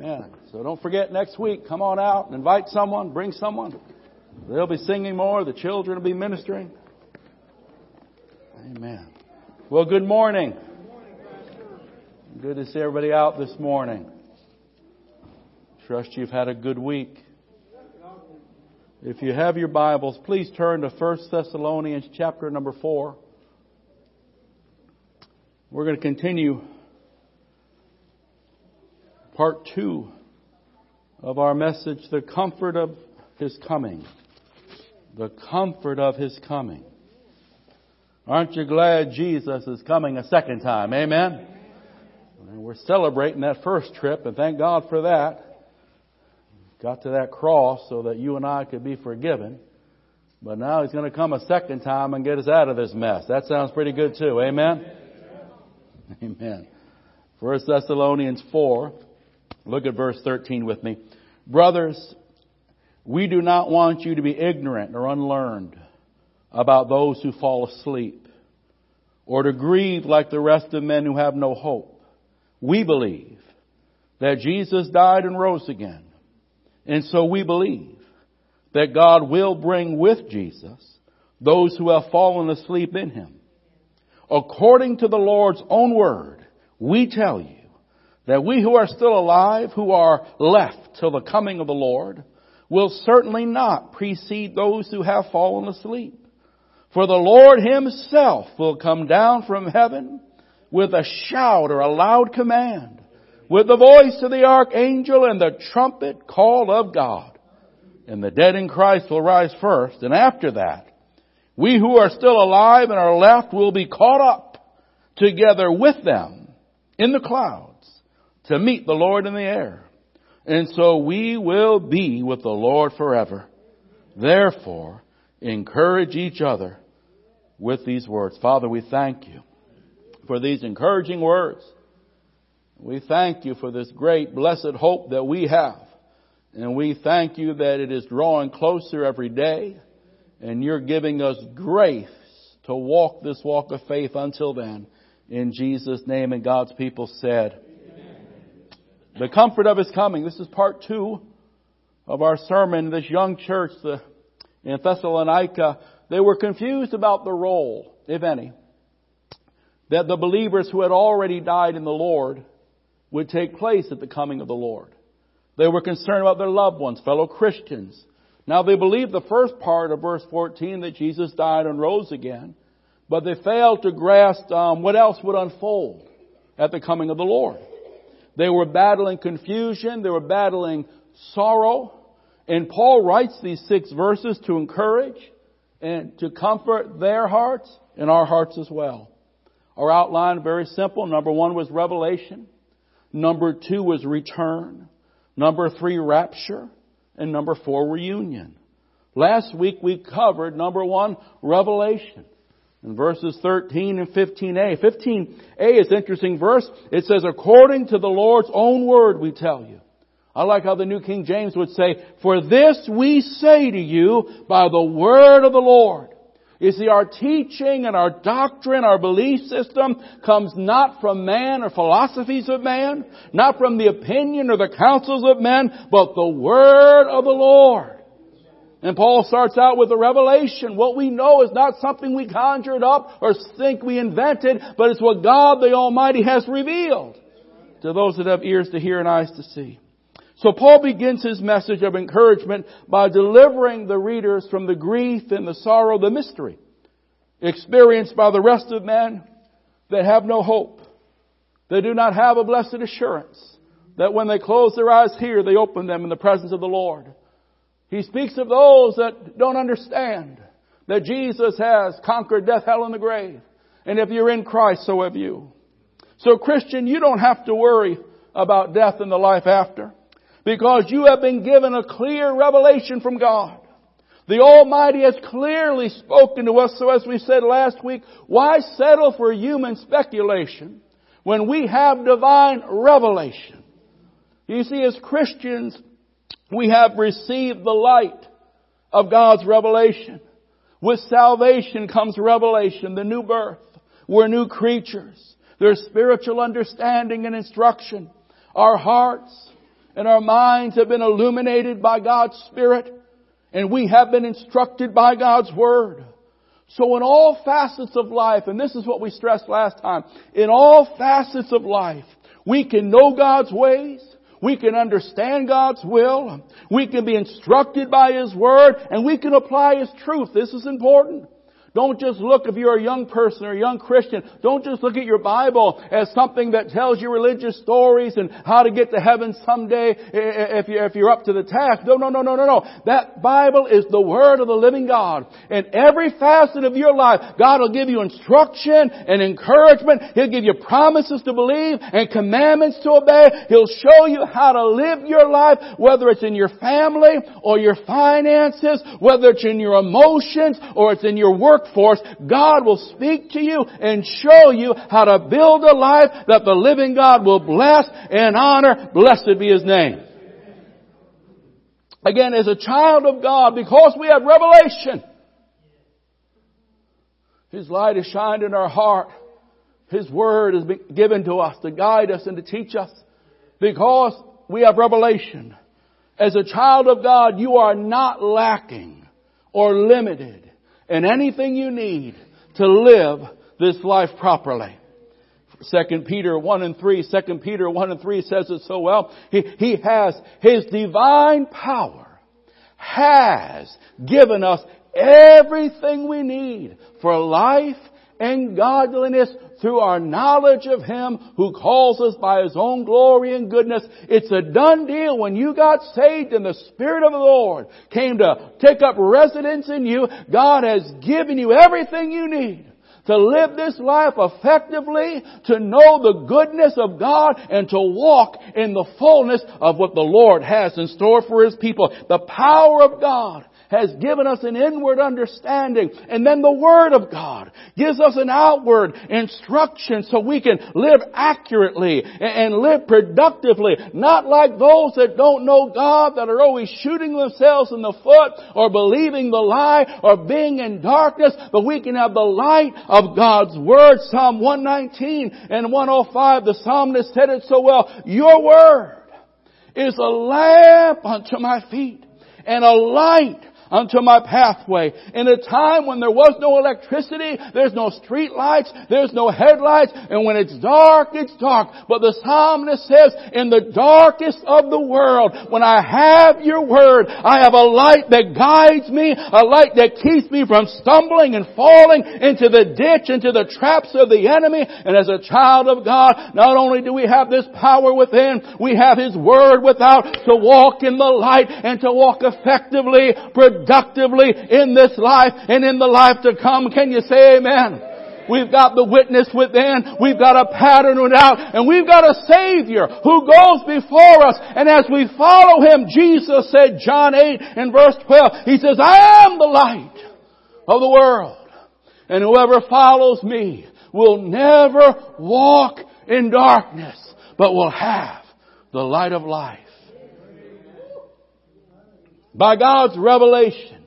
Amen. So don't forget next week, come on out and invite someone, bring someone. They'll be singing more, the children will be ministering. Amen. Well, good morning. Good to see everybody out this morning. Trust you've had a good week. If you have your Bibles, please turn to 1 Thessalonians chapter number 4. We're going to continue part 2 of our message, the comfort of His coming. The comfort of His coming. Aren't you glad Jesus is coming a second time? Amen? And we're celebrating that first trip and thank God for that got to that cross so that you and I could be forgiven. But now he's going to come a second time and get us out of this mess. That sounds pretty good too. Amen? Amen. First Thessalonians 4. Look at verse 13 with me. Brothers, we do not want you to be ignorant or unlearned about those who fall asleep or to grieve like the rest of men who have no hope. We believe that Jesus died and rose again and so we believe that God will bring with Jesus those who have fallen asleep in him. According to the Lord's own word, we tell you that we who are still alive, who are left till the coming of the Lord, will certainly not precede those who have fallen asleep. For the Lord himself will come down from heaven with a shout or a loud command with the voice of the archangel and the trumpet call of God. And the dead in Christ will rise first, and after that, we who are still alive and are left will be caught up together with them in the clouds to meet the Lord in the air. And so we will be with the Lord forever. Therefore, encourage each other with these words. Father, we thank you for these encouraging words. We thank you for this great blessed hope that we have. And we thank you that it is drawing closer every day. And you're giving us grace to walk this walk of faith until then. In Jesus' name and God's people said. The comfort of his coming. This is part two of our sermon. This young church the, in Thessalonica, they were confused about the role, if any, that the believers who had already died in the Lord would take place at the coming of the Lord. They were concerned about their loved ones, fellow Christians. Now they believed the first part of verse 14 that Jesus died and rose again, but they failed to grasp um, what else would unfold at the coming of the Lord. They were battling confusion, they were battling sorrow, and Paul writes these six verses to encourage and to comfort their hearts and our hearts as well. Our outline very simple. Number one was revelation. Number two was return. Number three, rapture. And number four, reunion. Last week we covered number one, revelation. In verses 13 and 15a. 15a is an interesting verse. It says, according to the Lord's own word we tell you. I like how the New King James would say, for this we say to you by the word of the Lord. You see, our teaching and our doctrine, our belief system comes not from man or philosophies of man, not from the opinion or the counsels of men, but the Word of the Lord. And Paul starts out with a revelation. What we know is not something we conjured up or think we invented, but it's what God the Almighty has revealed to those that have ears to hear and eyes to see. So Paul begins his message of encouragement by delivering the readers from the grief and the sorrow, the mystery experienced by the rest of men that have no hope. They do not have a blessed assurance that when they close their eyes here, they open them in the presence of the Lord. He speaks of those that don't understand that Jesus has conquered death, hell, and the grave. And if you're in Christ, so have you. So Christian, you don't have to worry about death and the life after because you have been given a clear revelation from God. The Almighty has clearly spoken to us, so as we said last week, why settle for human speculation when we have divine revelation? You see, as Christians, we have received the light of God's revelation. With salvation comes revelation, the new birth. We're new creatures. There's spiritual understanding and instruction. Our hearts and our minds have been illuminated by God's Spirit and we have been instructed by God's Word. So in all facets of life, and this is what we stressed last time, in all facets of life, we can know God's ways, we can understand God's will, we can be instructed by His Word, and we can apply His truth. This is important. Don't just look, if you're a young person or a young Christian, don't just look at your Bible as something that tells you religious stories and how to get to heaven someday if you're, up to the task. No, no, no, no, no, no. That Bible is the Word of the living God. In every facet of your life, God will give you instruction and encouragement. He'll give you promises to believe and commandments to obey. He'll show you how to live your life, whether it's in your family or your finances, whether it's in your emotions or it's in your work workforce, God will speak to you and show you how to build a life that the living God will bless and honor. Blessed be His name. Again, as a child of God, because we have revelation, His light is shined in our heart. His Word has been given to us to guide us and to teach us. Because we have revelation. As a child of God, you are not lacking or limited and anything you need to live this life properly. 2 Peter 1 and 3, 2 Peter 1 and 3 says it so well. He, he has, His divine power has given us everything we need for life and godliness through our knowledge of Him who calls us by His own glory and goodness. It's a done deal. When you got saved and the Spirit of the Lord came to take up residence in you, God has given you everything you need to live this life effectively, to know the goodness of God, and to walk in the fullness of what the Lord has in store for His people. The power of God has given us an inward understanding. And then the Word of God gives us an outward instruction so we can live accurately and live productively. Not like those that don't know God that are always shooting themselves in the foot or believing the lie or being in darkness, but we can have the light of God's Word. Psalm 119 and 105, the psalmist said it so well. Your Word is a lamp unto my feet and a light unto my pathway. In a time when there was no electricity, there's no street lights, there's no headlights, and when it's dark, it's dark. But the psalmist says, in the darkest of the world, when I have your word, I have a light that guides me, a light that keeps me from stumbling and falling into the ditch, into the traps of the enemy. And as a child of God, not only do we have this power within, we have His Word without to walk in the light and to walk effectively, productively in this life and in the life to come. Can you say amen? We've got the witness within. We've got a pattern without. And we've got a Savior who goes before us. And as we follow Him, Jesus said, John 8 and verse 12, He says, I am the light of the world. And whoever follows me will never walk in darkness, but will have the light of life by God's revelation.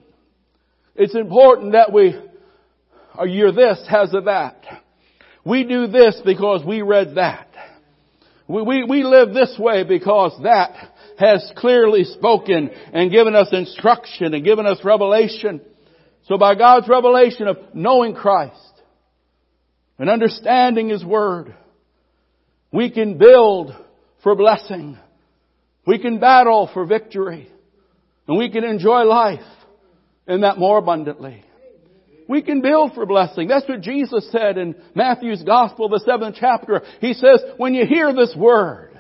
It's important that we, or you're this has a that. We do this because we read that. We, we, we live this way because that has clearly spoken and given us instruction and given us revelation. So by God's revelation of knowing Christ and understanding His Word, we can build for blessing. We can battle for victory. And we can enjoy life and that more abundantly. We can build for blessing. That's what Jesus said in Matthew's Gospel, the seventh chapter. He says, when you hear this word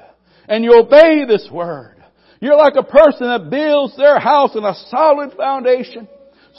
and you obey this word, you're like a person that builds their house on a solid foundation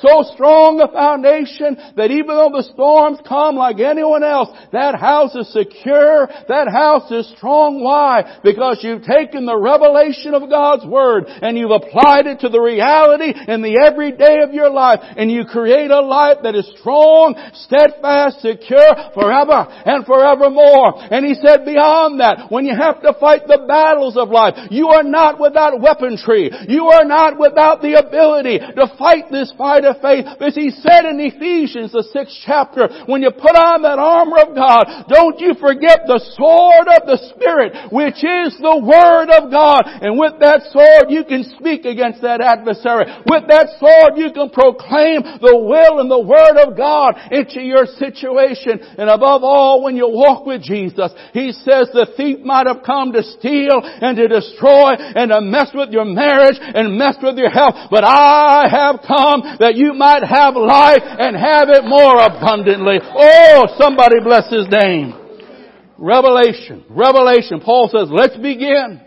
so strong a foundation that even though the storms come like anyone else, that house is secure, that house is strong. Why? Because you've taken the revelation of God's Word and you've applied it to the reality in the everyday of your life and you create a life that is strong, steadfast, secure forever and forevermore. And He said beyond that, when you have to fight the battles of life, you are not without weaponry. You are not without the ability to fight this fight of faith. As he said in Ephesians, the sixth chapter, when you put on that armor of God, don't you forget the sword of the Spirit, which is the Word of God. And with that sword, you can speak against that adversary. With that sword, you can proclaim the will and the Word of God into your situation. And above all, when you walk with Jesus, He says the thief might have come to steal and to destroy and to mess with your marriage and mess with your health. But I have come that you might have life and have it more abundantly. Oh, somebody bless His name. Revelation. Revelation. Paul says, let's begin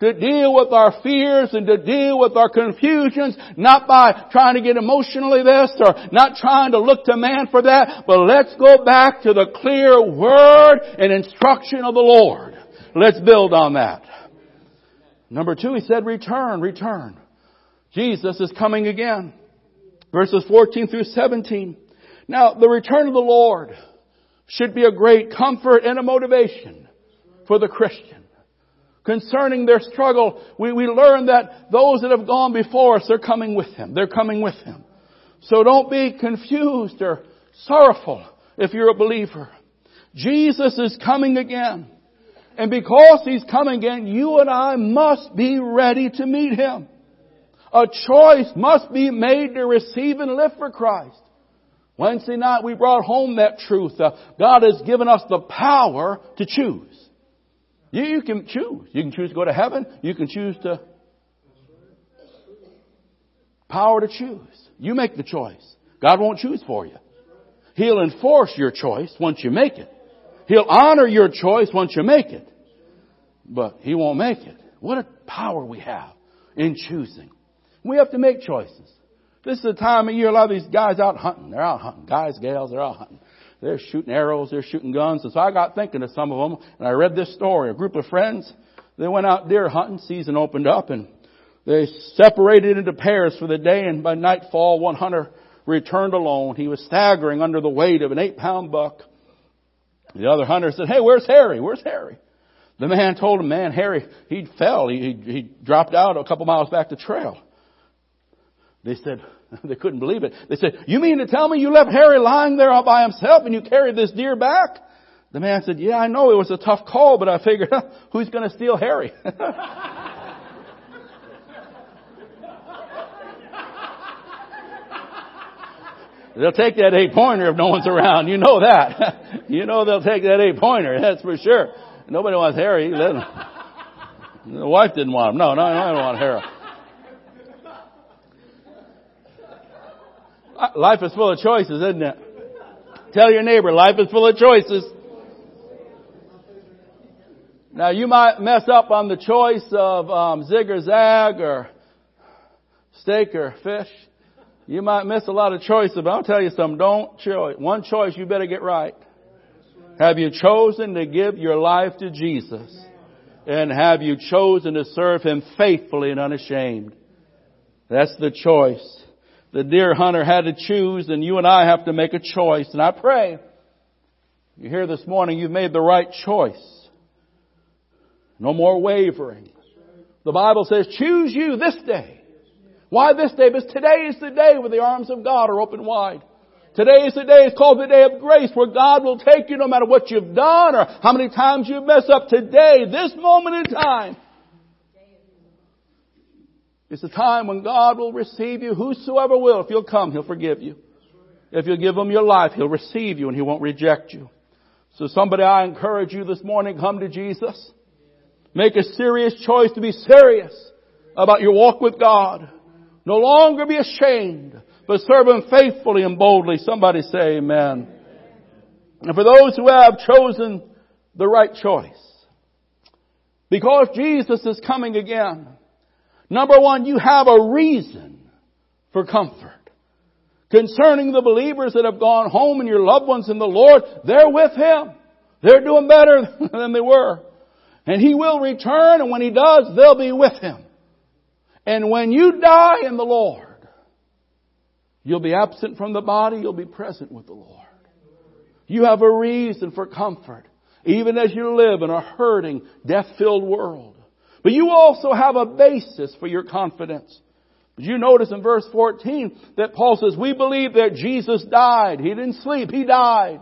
to deal with our fears and to deal with our confusions, not by trying to get emotionally this or not trying to look to man for that, but let's go back to the clear word and instruction of the Lord. Let's build on that. Number two, he said, return, return. Jesus is coming again. Verses 14 through 17. Now, the return of the Lord should be a great comfort and a motivation for the Christian. Concerning their struggle, we, we learn that those that have gone before us, they're coming with Him. They're coming with Him. So don't be confused or sorrowful if you're a believer. Jesus is coming again. And because He's coming again, you and I must be ready to meet Him. A choice must be made to receive and live for Christ. Wednesday night we brought home that truth. Uh, God has given us the power to choose. You, you can choose. You can choose to go to heaven. You can choose to power to choose. You make the choice. God won't choose for you. He'll enforce your choice once you make it. He'll honor your choice once you make it. But He won't make it. What a power we have in choosing. We have to make choices. This is the time of year a lot of these guys out hunting. They're out hunting. Guys, gals, they're out hunting. They're shooting arrows, they're shooting guns. And so I got thinking of some of them and I read this story. A group of friends, they went out deer hunting, season opened up and they separated into pairs for the day and by nightfall one hunter returned alone. He was staggering under the weight of an eight pound buck. The other hunter said, hey, where's Harry? Where's Harry? The man told him, man, Harry, he fell. He, he, he dropped out a couple miles back the trail. They said, they couldn't believe it. They said, you mean to tell me you left Harry lying there all by himself and you carried this deer back? The man said, yeah, I know it was a tough call, but I figured, who's going to steal Harry? they'll take that eight pointer if no one's around. You know that. you know they'll take that eight pointer. That's for sure. Nobody wants Harry. The wife didn't want him. No, no, I don't want Harry. Life is full of choices, isn't it? Tell your neighbor, life is full of choices. Now you might mess up on the choice of um, zig or zag or steak or fish. You might miss a lot of choices, but I'll tell you something. Don't choose. One choice you better get right. Have you chosen to give your life to Jesus? And have you chosen to serve Him faithfully and unashamed? That's the choice the deer hunter had to choose and you and I have to make a choice. And I pray you're here this morning you've made the right choice. No more wavering. The Bible says choose you this day. Why this day? Because today is the day where the arms of God are open wide. Today is the day, it's called the day of grace, where God will take you no matter what you've done or how many times you mess up. Today, this moment in time, it's a time when God will receive you. Whosoever will, if you'll come, He'll forgive you. If you'll give Him your life, He'll receive you and He won't reject you. So somebody, I encourage you this morning, come to Jesus. Make a serious choice to be serious about your walk with God. No longer be ashamed, but serve Him faithfully and boldly. Somebody say amen. And for those who have chosen the right choice, because Jesus is coming again, Number one, you have a reason for comfort. Concerning the believers that have gone home and your loved ones in the Lord, they're with Him. They're doing better than they were. And He will return and when He does, they'll be with Him. And when you die in the Lord, you'll be absent from the body, you'll be present with the Lord. You have a reason for comfort, even as you live in a hurting, death-filled world. But you also have a basis for your confidence Did you notice in verse 14 that Paul says, we believe that Jesus died. He didn't sleep. He died.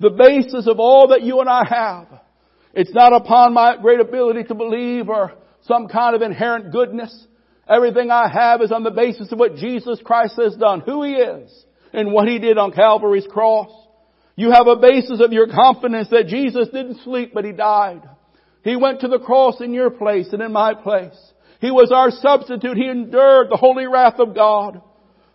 The basis of all that you and I have. It's not upon my great ability to believe or some kind of inherent goodness. Everything I have is on the basis of what Jesus Christ has done, who He is, and what He did on Calvary's cross. You have a basis of your confidence that Jesus didn't sleep, but He died. He went to the cross in your place and in my place. He was our substitute. He endured the holy wrath of God.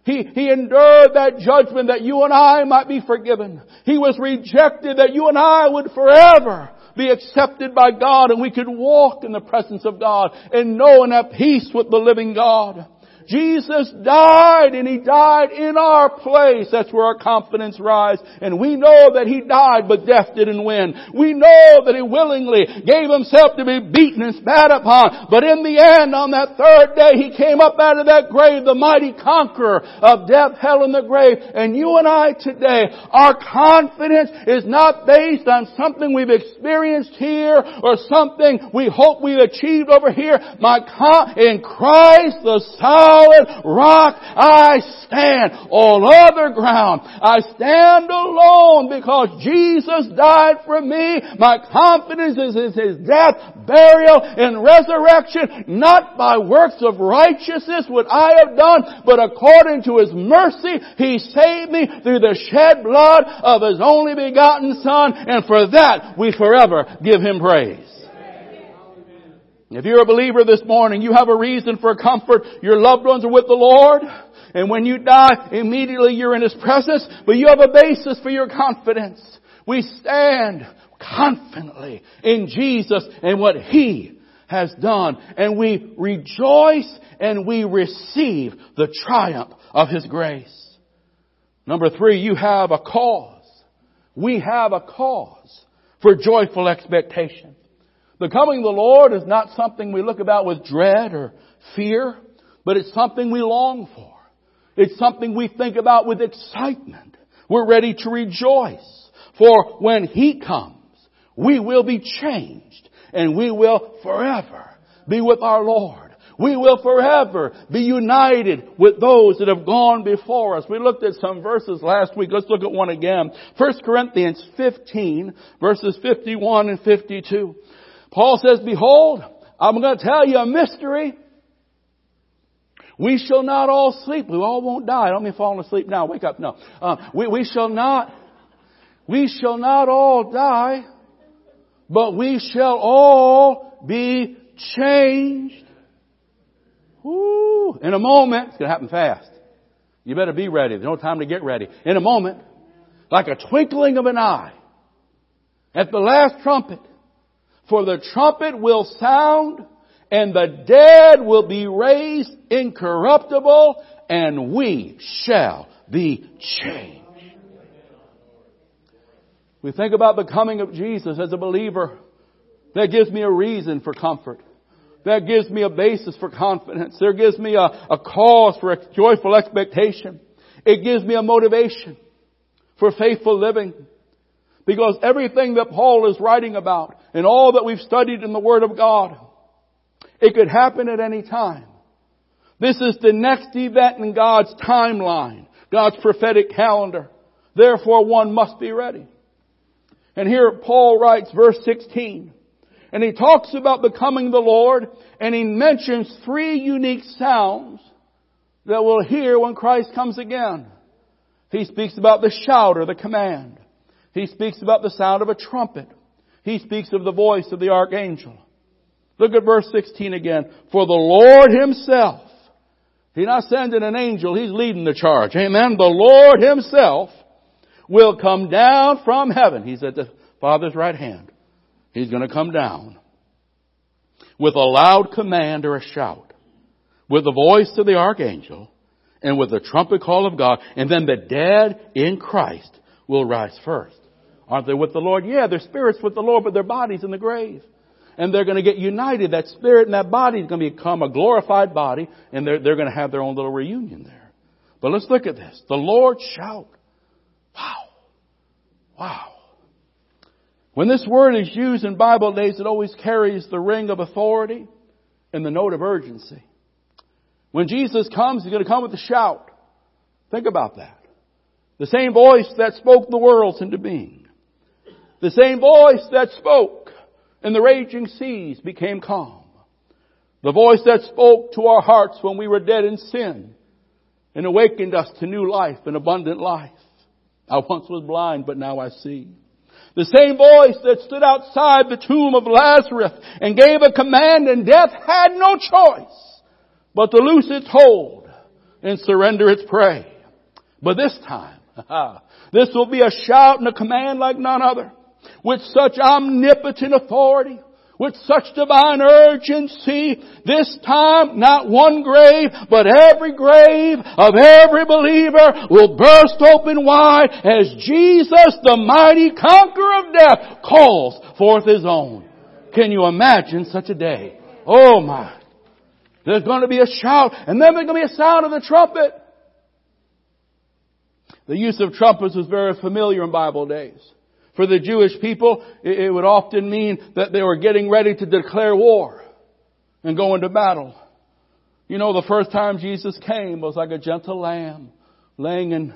He, he endured that judgment that you and I might be forgiven. He was rejected that you and I would forever be accepted by God and we could walk in the presence of God and know and have peace with the living God. Jesus died and He died in our place. That's where our confidence rise. And we know that He died, but death didn't win. We know that He willingly gave Himself to be beaten and spat upon. But in the end, on that third day, He came up out of that grave, the mighty conqueror of death, hell, and the grave. And you and I today, our confidence is not based on something we've experienced here or something we hope we've achieved over here. My con- in Christ the Son solid rock I stand. On other ground I stand alone because Jesus died for me. My confidence is in His death, burial, and resurrection, not by works of righteousness what I have done, but according to His mercy, He saved me through the shed blood of His only begotten Son, and for that we forever give Him praise. If you're a believer this morning, you have a reason for comfort. Your loved ones are with the Lord. And when you die, immediately you're in His presence, but you have a basis for your confidence. We stand confidently in Jesus and what He has done. And we rejoice and we receive the triumph of His grace. Number three, you have a cause. We have a cause for joyful expectation. The coming of the Lord is not something we look about with dread or fear, but it's something we long for. It's something we think about with excitement. We're ready to rejoice. For when He comes, we will be changed and we will forever be with our Lord. We will forever be united with those that have gone before us. We looked at some verses last week. Let's look at one again. 1 Corinthians 15 verses 51 and 52. Paul says, behold, I'm going to tell you a mystery. We shall not all sleep. We all won't die. Don't mean falling asleep now. Wake up. No. Uh, we, we shall not, we shall not all die, but we shall all be changed. Woo. In a moment, it's going to happen fast. You better be ready. There's no time to get ready. In a moment, like a twinkling of an eye, at the last trumpet, for the trumpet will sound and the dead will be raised incorruptible and we shall be changed. We think about the coming of Jesus as a believer. That gives me a reason for comfort. That gives me a basis for confidence. There gives me a, a cause for a joyful expectation. It gives me a motivation for faithful living. Because everything that Paul is writing about and all that we've studied in the Word of God, it could happen at any time. This is the next event in God's timeline, God's prophetic calendar. Therefore one must be ready. And here Paul writes verse 16. And he talks about becoming the Lord and he mentions three unique sounds that we'll hear when Christ comes again. He speaks about the shout or the command. He speaks about the sound of a trumpet. He speaks of the voice of the archangel. Look at verse 16 again. For the Lord himself, he's not sending an angel, he's leading the charge. Amen. The Lord himself will come down from heaven. He's at the Father's right hand. He's going to come down with a loud command or a shout, with the voice of the archangel, and with the trumpet call of God, and then the dead in Christ will rise first. Aren't they with the Lord? Yeah, their spirit's with the Lord, but their body's in the grave. And they're going to get united. That spirit and that body is going to become a glorified body, and they're, they're going to have their own little reunion there. But let's look at this. The Lord shout. Wow. Wow. When this word is used in Bible days, it always carries the ring of authority and the note of urgency. When Jesus comes, He's going to come with a shout. Think about that. The same voice that spoke the worlds into being. The same voice that spoke and the raging seas became calm. The voice that spoke to our hearts when we were dead in sin and awakened us to new life and abundant life. I once was blind, but now I see. The same voice that stood outside the tomb of Lazarus and gave a command and death had no choice but to loose its hold and surrender its prey. But this time, this will be a shout and a command like none other. With such omnipotent authority, with such divine urgency, this time not one grave, but every grave of every believer will burst open wide as Jesus, the mighty conqueror of death, calls forth his own. Can you imagine such a day? Oh my. There's going to be a shout, and then there's going to be a sound of the trumpet. The use of trumpets was very familiar in Bible days. For the Jewish people, it would often mean that they were getting ready to declare war and go into battle. You know, the first time Jesus came was like a gentle lamb laying in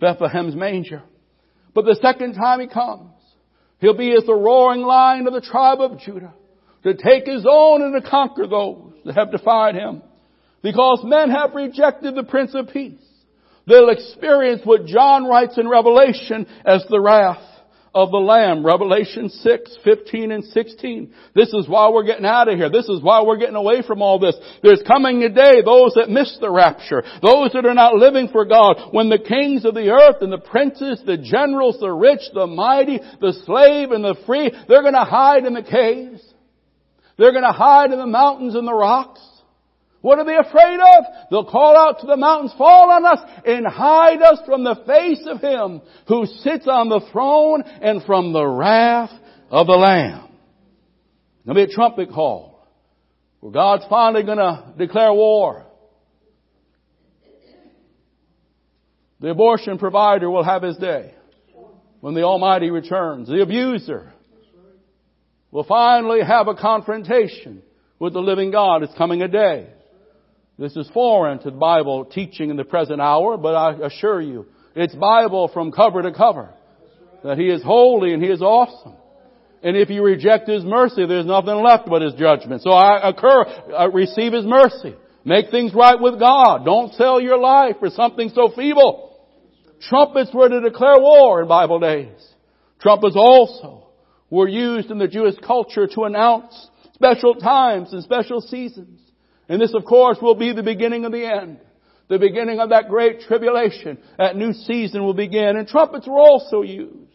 Bethlehem's manger. But the second time he comes, he'll be as the roaring lion of the tribe of Judah to take his own and to conquer those that have defied him. Because men have rejected the Prince of Peace. They'll experience what John writes in Revelation as the wrath of the Lamb. Revelation 6, 15 and 16. This is why we're getting out of here. This is why we're getting away from all this. There's coming a day, those that miss the rapture, those that are not living for God, when the kings of the earth and the princes, the generals, the rich, the mighty, the slave and the free, they're gonna hide in the caves. They're gonna hide in the mountains and the rocks. What are they afraid of? They'll call out to the mountains, fall on us and hide us from the face of Him who sits on the throne and from the wrath of the Lamb. There'll be a trumpet call where God's finally gonna declare war. The abortion provider will have his day when the Almighty returns. The abuser will finally have a confrontation with the living God. It's coming a day this is foreign to the Bible teaching in the present hour, but I assure you, it's Bible from cover to cover. That He is holy and He is awesome. And if you reject His mercy, there's nothing left but His judgment. So I occur, I receive His mercy. Make things right with God. Don't sell your life for something so feeble. Trumpets were to declare war in Bible days. Trumpets also were used in the Jewish culture to announce special times and special seasons. And this, of course, will be the beginning of the end. The beginning of that great tribulation. That new season will begin. And trumpets were also used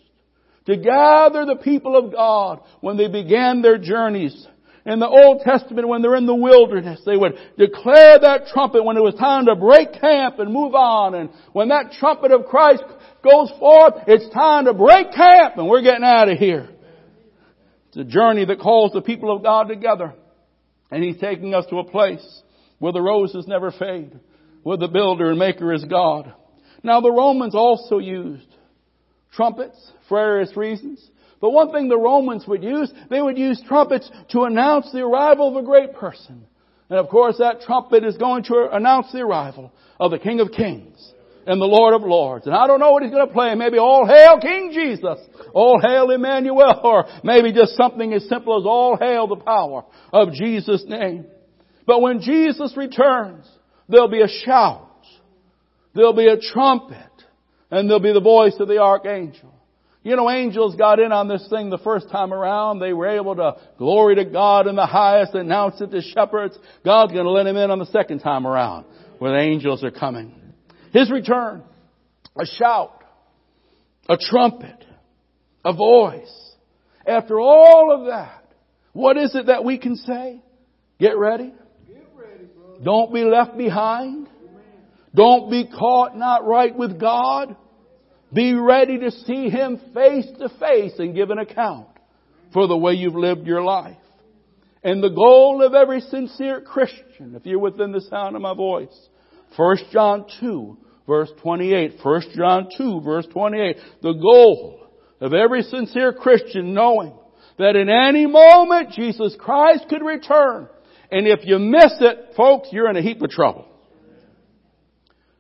to gather the people of God when they began their journeys. In the Old Testament, when they're in the wilderness, they would declare that trumpet when it was time to break camp and move on. And when that trumpet of Christ goes forth, it's time to break camp and we're getting out of here. It's a journey that calls the people of God together. And He's taking us to a place where the roses never fade, where the builder and maker is God. Now the Romans also used trumpets for various reasons. But one thing the Romans would use, they would use trumpets to announce the arrival of a great person. And of course that trumpet is going to announce the arrival of the King of Kings and the Lord of Lords. And I don't know what he's going to play. Maybe all hail King Jesus. All hail Emmanuel. Or maybe just something as simple as all hail the power of Jesus' name. But when Jesus returns, there'll be a shout. There'll be a trumpet. And there'll be the voice of the archangel. You know, angels got in on this thing the first time around. They were able to glory to God in the highest, announce it to shepherds. God's going to let him in on the second time around where the angels are coming. His return. A shout. A trumpet. A voice. After all of that, what is it that we can say? Get ready. Get ready Don't be left behind. Don't be caught not right with God. Be ready to see Him face to face and give an account for the way you've lived your life. And the goal of every sincere Christian, if you're within the sound of my voice, 1 John 2, verse 28. 1 John 2, verse 28. The goal of every sincere Christian knowing that in any moment Jesus Christ could return. And if you miss it, folks, you're in a heap of trouble.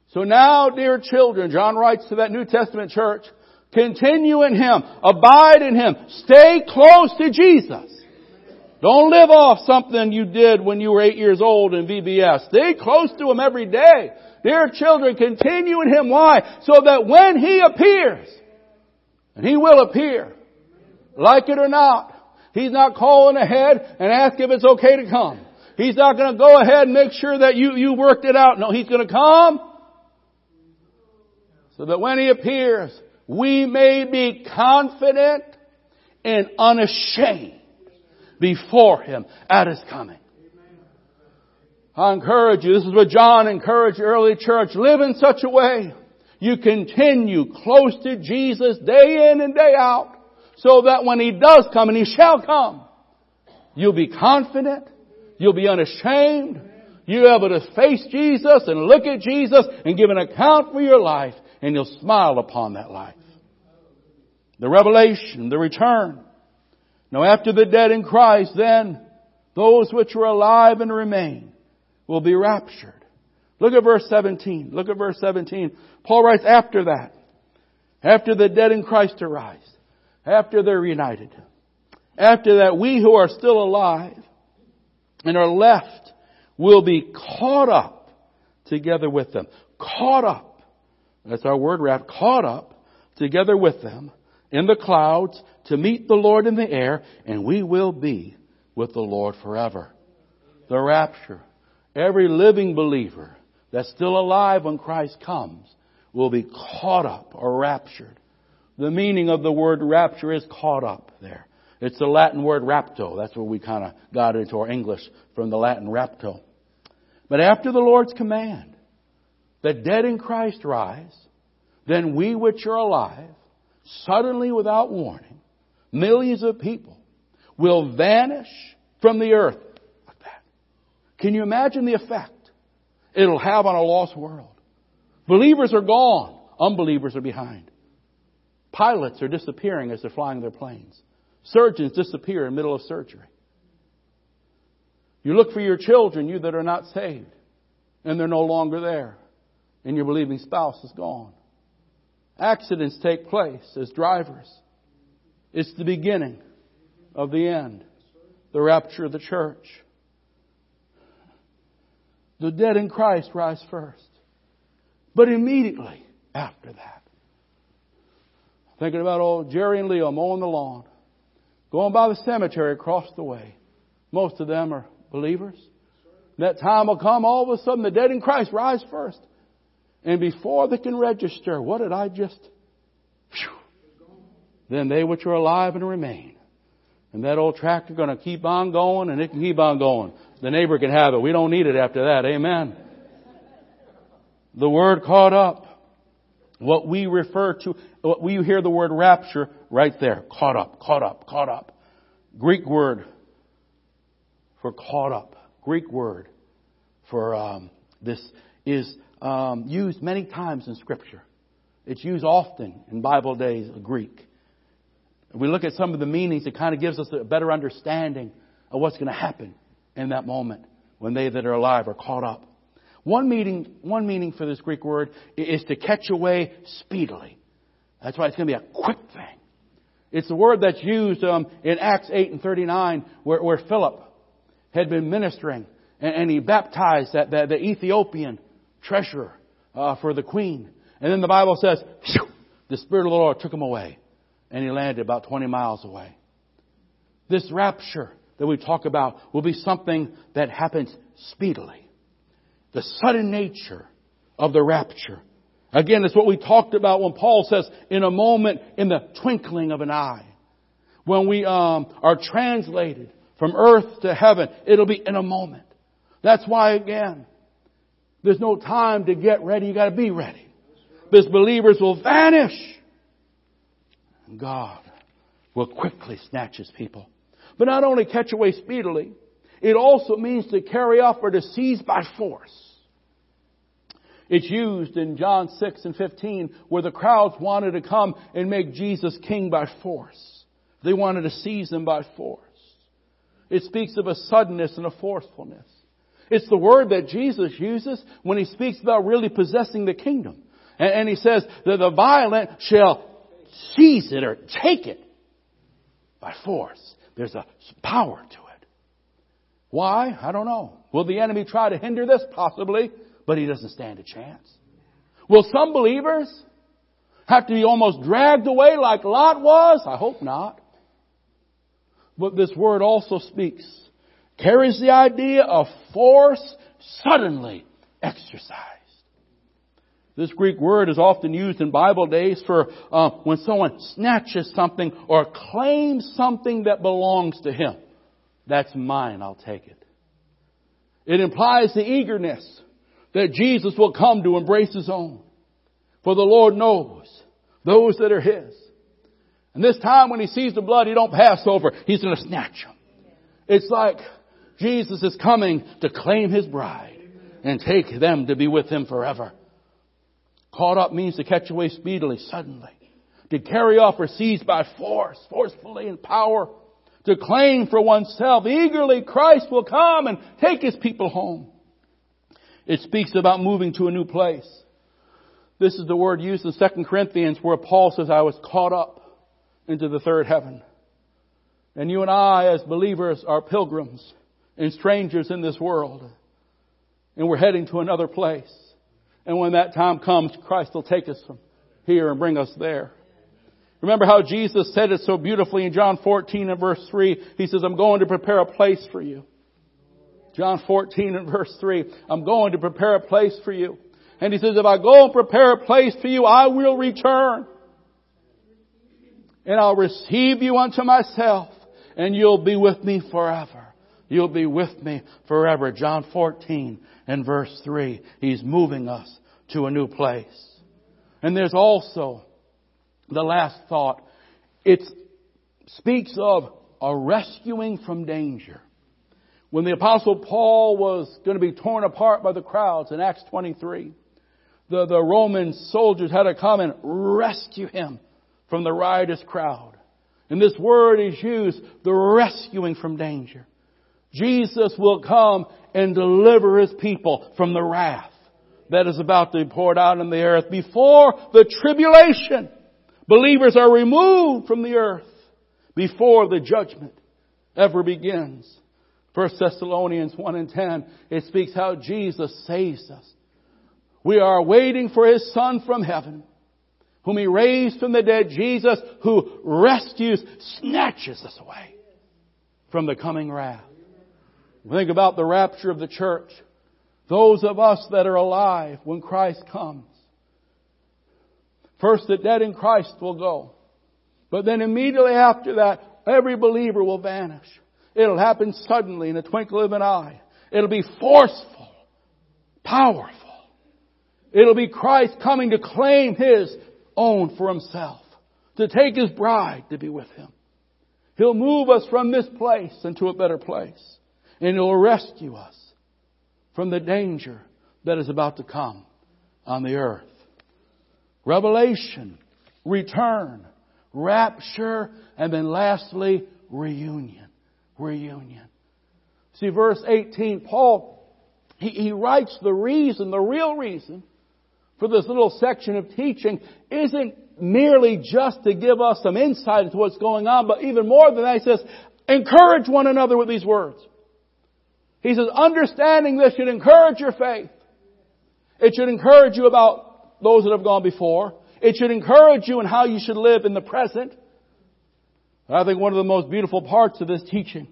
So now, dear children, John writes to that New Testament church, continue in Him, abide in Him, stay close to Jesus. Don't live off something you did when you were eight years old in VBS. Stay close to Him every day. Dear children, continue in Him. Why? So that when He appears, and He will appear, like it or not, He's not calling ahead and ask if it's okay to come. He's not going to go ahead and make sure that you, you worked it out. No, He's going to come so that when He appears, we may be confident and unashamed before Him at His coming. I encourage you, this is what John encouraged the early church, live in such a way you continue close to Jesus day in and day out so that when He does come, and He shall come, you'll be confident, you'll be unashamed, you'll be able to face Jesus and look at Jesus and give an account for your life and you'll smile upon that life. The revelation, the return. Now after the dead in Christ, then those which are alive and remain will be raptured. Look at verse 17. Look at verse 17. Paul writes after that, after the dead in Christ arise, after they're united, after that we who are still alive and are left will be caught up together with them. Caught up. That's our word wrap. Caught up together with them in the clouds to meet the Lord in the air and we will be with the Lord forever. The rapture. Every living believer that's still alive when Christ comes will be caught up or raptured. The meaning of the word rapture is caught up there. It's the Latin word rapto. That's where we kind of got into our English from the Latin rapto. But after the Lord's command that dead in Christ rise, then we which are alive, suddenly without warning, millions of people will vanish from the earth like that. Can you imagine the effect it'll have on a lost world? Believers are gone. Unbelievers are behind. Pilots are disappearing as they're flying their planes. Surgeons disappear in the middle of surgery. You look for your children, you that are not saved, and they're no longer there, and your believing spouse is gone. Accidents take place as drivers. It's the beginning of the end, the rapture of the church. The dead in Christ rise first. But immediately after that, thinking about old Jerry and Leo mowing the lawn, going by the cemetery across the way. Most of them are believers. That time will come, all of a sudden the dead in Christ rise first. And before they can register, what did I just, whew, then they which are alive and remain. And that old tractor going to keep on going and it can keep on going. The neighbor can have it. We don't need it after that. Amen. The word caught up. What we refer to, what we hear the word rapture right there. Caught up, caught up, caught up. Greek word for caught up. Greek word for um, this is um, used many times in Scripture. It's used often in Bible days, Greek. If we look at some of the meanings, it kind of gives us a better understanding of what's going to happen in that moment when they that are alive are caught up. One meaning, one meaning for this Greek word is to catch away speedily. That's why it's going to be a quick thing. It's the word that's used um, in Acts 8 and 39 where, where Philip had been ministering and, and he baptized that, that, the Ethiopian treasurer uh, for the queen. And then the Bible says, the Spirit of the Lord took him away and he landed about 20 miles away. This rapture that we talk about will be something that happens speedily. The sudden nature of the rapture. Again, it's what we talked about when Paul says, in a moment, in the twinkling of an eye. When we um, are translated from earth to heaven, it'll be in a moment. That's why, again, there's no time to get ready. You got to be ready. Because believers will vanish God will quickly snatch his people. But not only catch away speedily, it also means to carry off or to seize by force. It's used in John 6 and 15 where the crowds wanted to come and make Jesus king by force. They wanted to seize him by force. It speaks of a suddenness and a forcefulness. It's the word that Jesus uses when he speaks about really possessing the kingdom. And, and he says that the violent shall seize it or take it by force. There's a power to it. Why? I don't know. Will the enemy try to hinder this? Possibly, but he doesn't stand a chance. Will some believers have to be almost dragged away like Lot was? I hope not. But this word also speaks, carries the idea of force suddenly exercised. This Greek word is often used in Bible days for uh, when someone snatches something or claims something that belongs to him. That's mine, I'll take it. It implies the eagerness that Jesus will come to embrace his own. For the Lord knows those that are his. And this time when he sees the blood, he don't pass over. He's going to snatch them. It's like Jesus is coming to claim his bride and take them to be with him forever. Caught up means to catch away speedily, suddenly. To carry off or seize by force, forcefully in power. To claim for oneself. Eagerly Christ will come and take his people home. It speaks about moving to a new place. This is the word used in 2 Corinthians where Paul says, I was caught up into the third heaven. And you and I as believers are pilgrims and strangers in this world. And we're heading to another place. And when that time comes, Christ will take us from here and bring us there. Remember how Jesus said it so beautifully in John 14 and verse 3. He says, I'm going to prepare a place for you. John 14 and verse 3. I'm going to prepare a place for you. And he says, if I go and prepare a place for you, I will return. And I'll receive you unto myself and you'll be with me forever. You'll be with me forever. John 14 and verse 3. He's moving us to a new place. And there's also the last thought. It speaks of a rescuing from danger. When the apostle Paul was going to be torn apart by the crowds in Acts 23, the, the Roman soldiers had to come and rescue him from the riotous crowd. And this word is used, the rescuing from danger. Jesus will come and deliver his people from the wrath that is about to be poured out on the earth before the tribulation. Believers are removed from the earth before the judgment ever begins. 1 Thessalonians 1 and 10, it speaks how Jesus saves us. We are waiting for His Son from heaven, whom He raised from the dead, Jesus, who rescues, snatches us away from the coming wrath. Think about the rapture of the church. Those of us that are alive when Christ comes. First, the dead in Christ will go. But then immediately after that, every believer will vanish. It'll happen suddenly in a twinkle of an eye. It'll be forceful, powerful. It'll be Christ coming to claim His own for Himself, to take His bride to be with Him. He'll move us from this place into a better place, and He'll rescue us from the danger that is about to come on the earth. Revelation, return, rapture, and then lastly, reunion. Reunion. See, verse 18, Paul, he, he writes the reason, the real reason for this little section of teaching isn't merely just to give us some insight into what's going on, but even more than that, he says, encourage one another with these words. He says, understanding this should encourage your faith. It should encourage you about those that have gone before. It should encourage you in how you should live in the present. I think one of the most beautiful parts of this teaching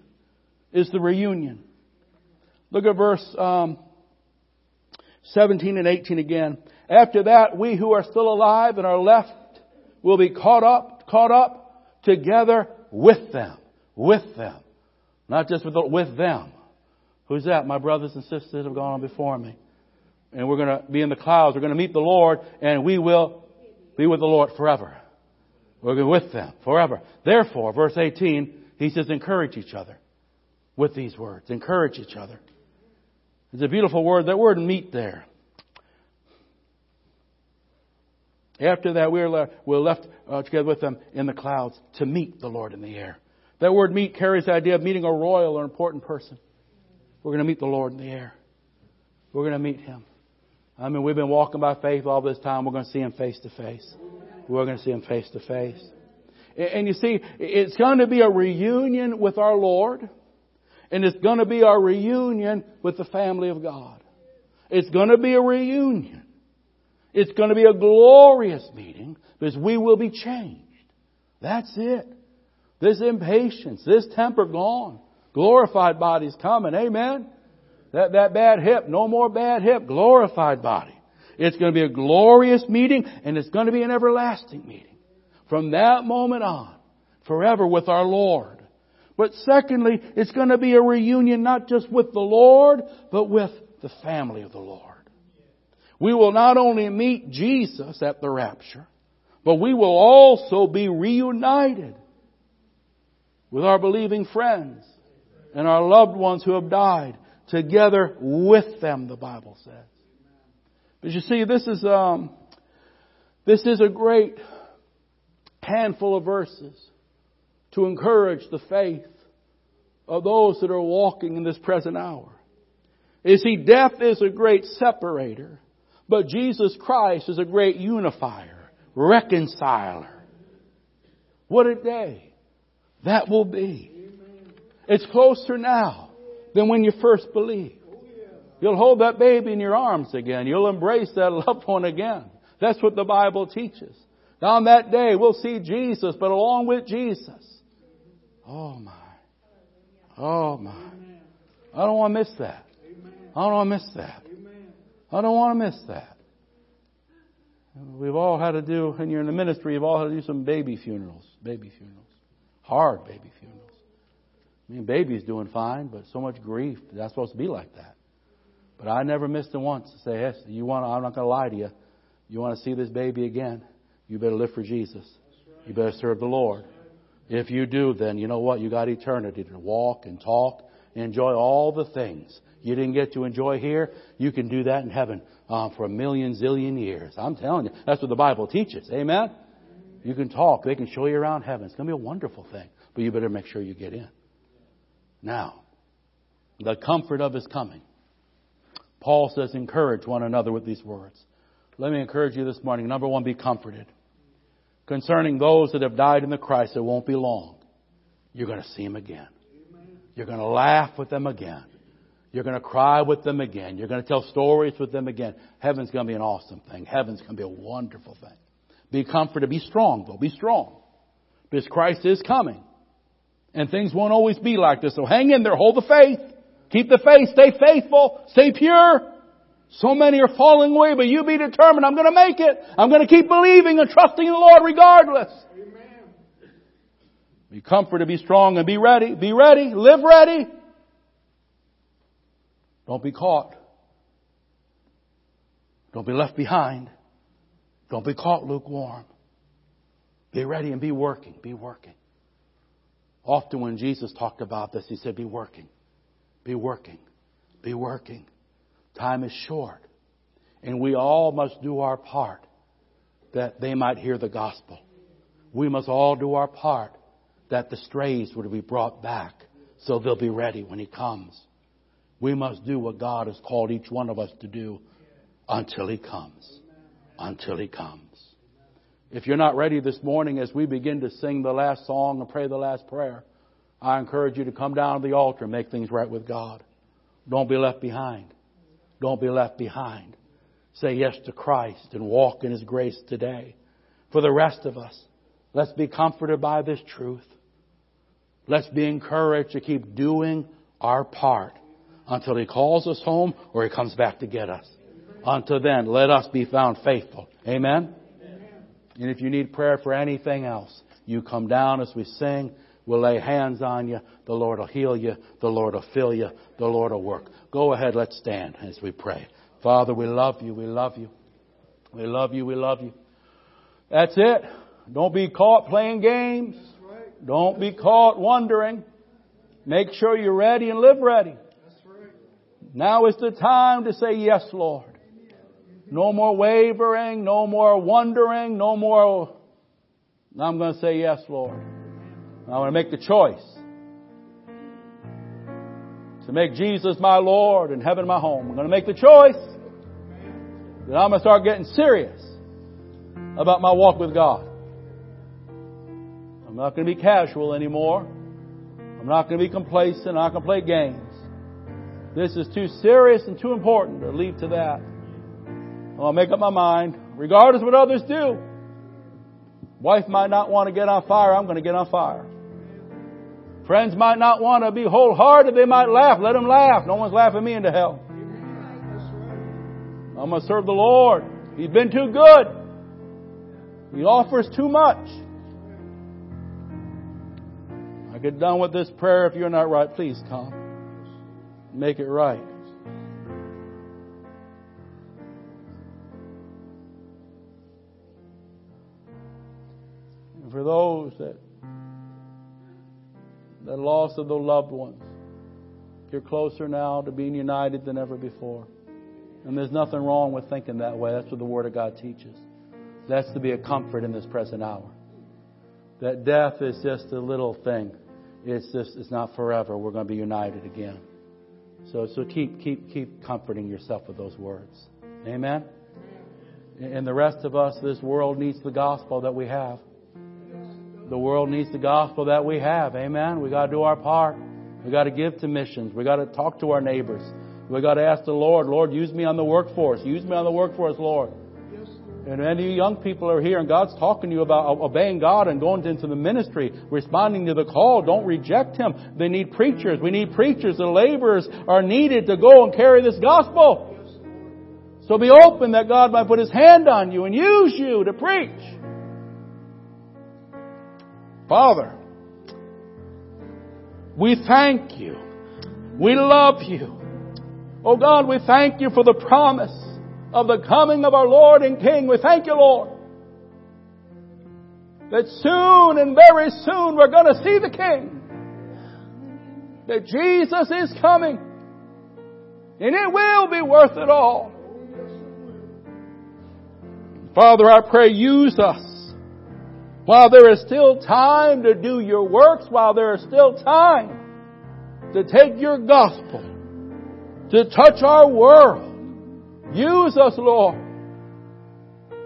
is the reunion. Look at verse um, 17 and 18 again. After that, we who are still alive and are left will be caught up, caught up together with them. With them. Not just with, the, with them. Who's that? My brothers and sisters have gone on before me. And we're going to be in the clouds. We're going to meet the Lord and we will be with the Lord forever. We're going to be with them forever. Therefore, verse 18, he says, encourage each other with these words. Encourage each other. It's a beautiful word. That word meet there. After that, we are we're left uh, together with them in the clouds to meet the Lord in the air. That word meet carries the idea of meeting a royal or important person. We're going to meet the Lord in the air. We're going to meet Him. I mean, we've been walking by faith all this time. We're going to see Him face to face. We're going to see Him face to face. And you see, it's going to be a reunion with our Lord. And it's going to be our reunion with the family of God. It's going to be a reunion. It's going to be a glorious meeting because we will be changed. That's it. This impatience, this temper gone. Glorified body's coming. Amen. That, that bad hip, no more bad hip. Glorified body. It's going to be a glorious meeting and it's going to be an everlasting meeting. From that moment on, forever with our Lord. But secondly, it's going to be a reunion not just with the Lord, but with the family of the Lord. We will not only meet Jesus at the rapture, but we will also be reunited with our believing friends and our loved ones who have died together with them, the Bible says. But you see, this is, um, this is a great handful of verses to encourage the faith of those that are walking in this present hour. You see, death is a great separator, but Jesus Christ is a great unifier, reconciler. What a day that will be. It's closer now than when you first believed. You'll hold that baby in your arms again. You'll embrace that loved one again. That's what the Bible teaches. Now On that day, we'll see Jesus, but along with Jesus. Oh my. Oh my. I don't want to miss that. I don't want to miss that. I don't want to miss that. We've all had to do, and you're in the ministry, you've all had to do some baby funerals. Baby funerals. Hard baby funerals. I mean, baby's doing fine, but so much grief. That's supposed to be like that. But I never missed it once to say, yes, you want, I'm not going to lie to you. You want to see this baby again? You better live for Jesus. You better serve the Lord. If you do, then you know what? You got eternity to walk and talk, and enjoy all the things you didn't get to enjoy here. You can do that in heaven uh, for a million zillion years. I'm telling you, that's what the Bible teaches. Amen. You can talk. They can show you around heaven. It's going to be a wonderful thing. But you better make sure you get in. Now, the comfort of his coming. Paul says, encourage one another with these words. Let me encourage you this morning. Number one, be comforted concerning those that have died in the Christ, it won't be long. You're going to see them again. You're going to laugh with them again. You're going to cry with them again. You're going to tell stories with them again. Heaven's going to be an awesome thing. Heaven's going to be a wonderful thing. Be comforted. Be strong, though. Be strong. Because Christ is coming. And things won't always be like this. So hang in there. Hold the faith. Keep the faith. Stay faithful. Stay pure. So many are falling away, but you be determined. I'm going to make it. I'm going to keep believing and trusting in the Lord regardless. Amen. Be comforted, be strong, and be ready. Be ready. Live ready. Don't be caught. Don't be left behind. Don't be caught lukewarm. Be ready and be working. Be working. Often when Jesus talked about this, he said, be working. Be working. Be working. Time is short. And we all must do our part that they might hear the gospel. We must all do our part that the strays would be brought back so they'll be ready when he comes. We must do what God has called each one of us to do until he comes. Until he comes. If you're not ready this morning as we begin to sing the last song and pray the last prayer, I encourage you to come down to the altar and make things right with God. Don't be left behind. Don't be left behind. Say yes to Christ and walk in His grace today. For the rest of us, let's be comforted by this truth. Let's be encouraged to keep doing our part until He calls us home or He comes back to get us. Until then, let us be found faithful. Amen? And if you need prayer for anything else, you come down as we sing. We'll lay hands on you. The Lord will heal you. The Lord will fill you. The Lord will work. Go ahead, let's stand as we pray. Father, we love you. We love you. We love you. We love you. That's it. Don't be caught playing games. Don't be caught wondering. Make sure you're ready and live ready. Now is the time to say yes, Lord. No more wavering, no more wondering, no more. I'm going to say yes, Lord. I want to make the choice to to make Jesus my Lord and heaven my home. I'm going to make the choice that I'm going to start getting serious about my walk with God. I'm not going to be casual anymore. I'm not going to be complacent. I'm not going to play games. This is too serious and too important to leave to that. I'll make up my mind, regardless of what others do. Wife might not want to get on fire. I'm going to get on fire. Friends might not want to be wholehearted. They might laugh. Let them laugh. No one's laughing me into hell. I'm going to serve the Lord. He's been too good. He offers too much. I get done with this prayer. If you're not right, please come. Make it right. And for those that the loss of the loved ones. You're closer now to being united than ever before. And there's nothing wrong with thinking that way. That's what the Word of God teaches. That's to be a comfort in this present hour. That death is just a little thing. It's just it's not forever. We're going to be united again. So so keep keep keep comforting yourself with those words. Amen. And the rest of us, this world needs the gospel that we have. The world needs the gospel that we have. Amen. We got to do our part. We got to give to missions. We got to talk to our neighbors. We got to ask the Lord, Lord, use me on the workforce. Use me on the workforce, Lord. And any young people are here and God's talking to you about obeying God and going into the ministry, responding to the call. Don't reject Him. They need preachers. We need preachers. The laborers are needed to go and carry this gospel. So be open that God might put His hand on you and use you to preach. Father, we thank you. We love you. Oh God, we thank you for the promise of the coming of our Lord and King. We thank you, Lord, that soon and very soon we're going to see the King. That Jesus is coming. And it will be worth it all. Father, I pray use us while there is still time to do your works, while there is still time to take your gospel, to touch our world, use us, Lord.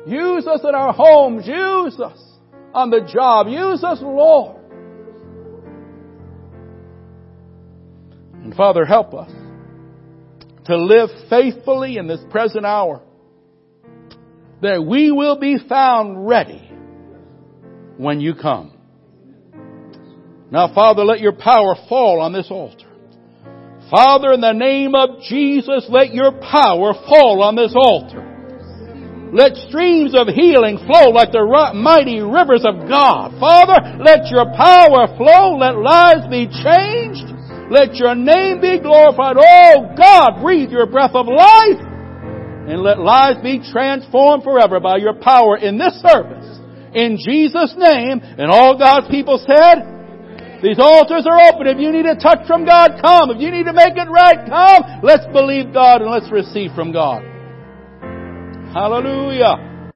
Use us in our homes. Use us on the job. Use us, Lord. And Father, help us to live faithfully in this present hour that we will be found ready when you come. Now, Father, let your power fall on this altar. Father, in the name of Jesus, let your power fall on this altar. Let streams of healing flow like the mighty rivers of God. Father, let your power flow. Let lives be changed. Let your name be glorified. Oh God, breathe your breath of life and let lives be transformed forever by your power in this service in Jesus' name. And all God's people said, these altars are open. If you need a touch from God, come. If you need to make it right, come. Let's believe God and let's receive from God. Hallelujah.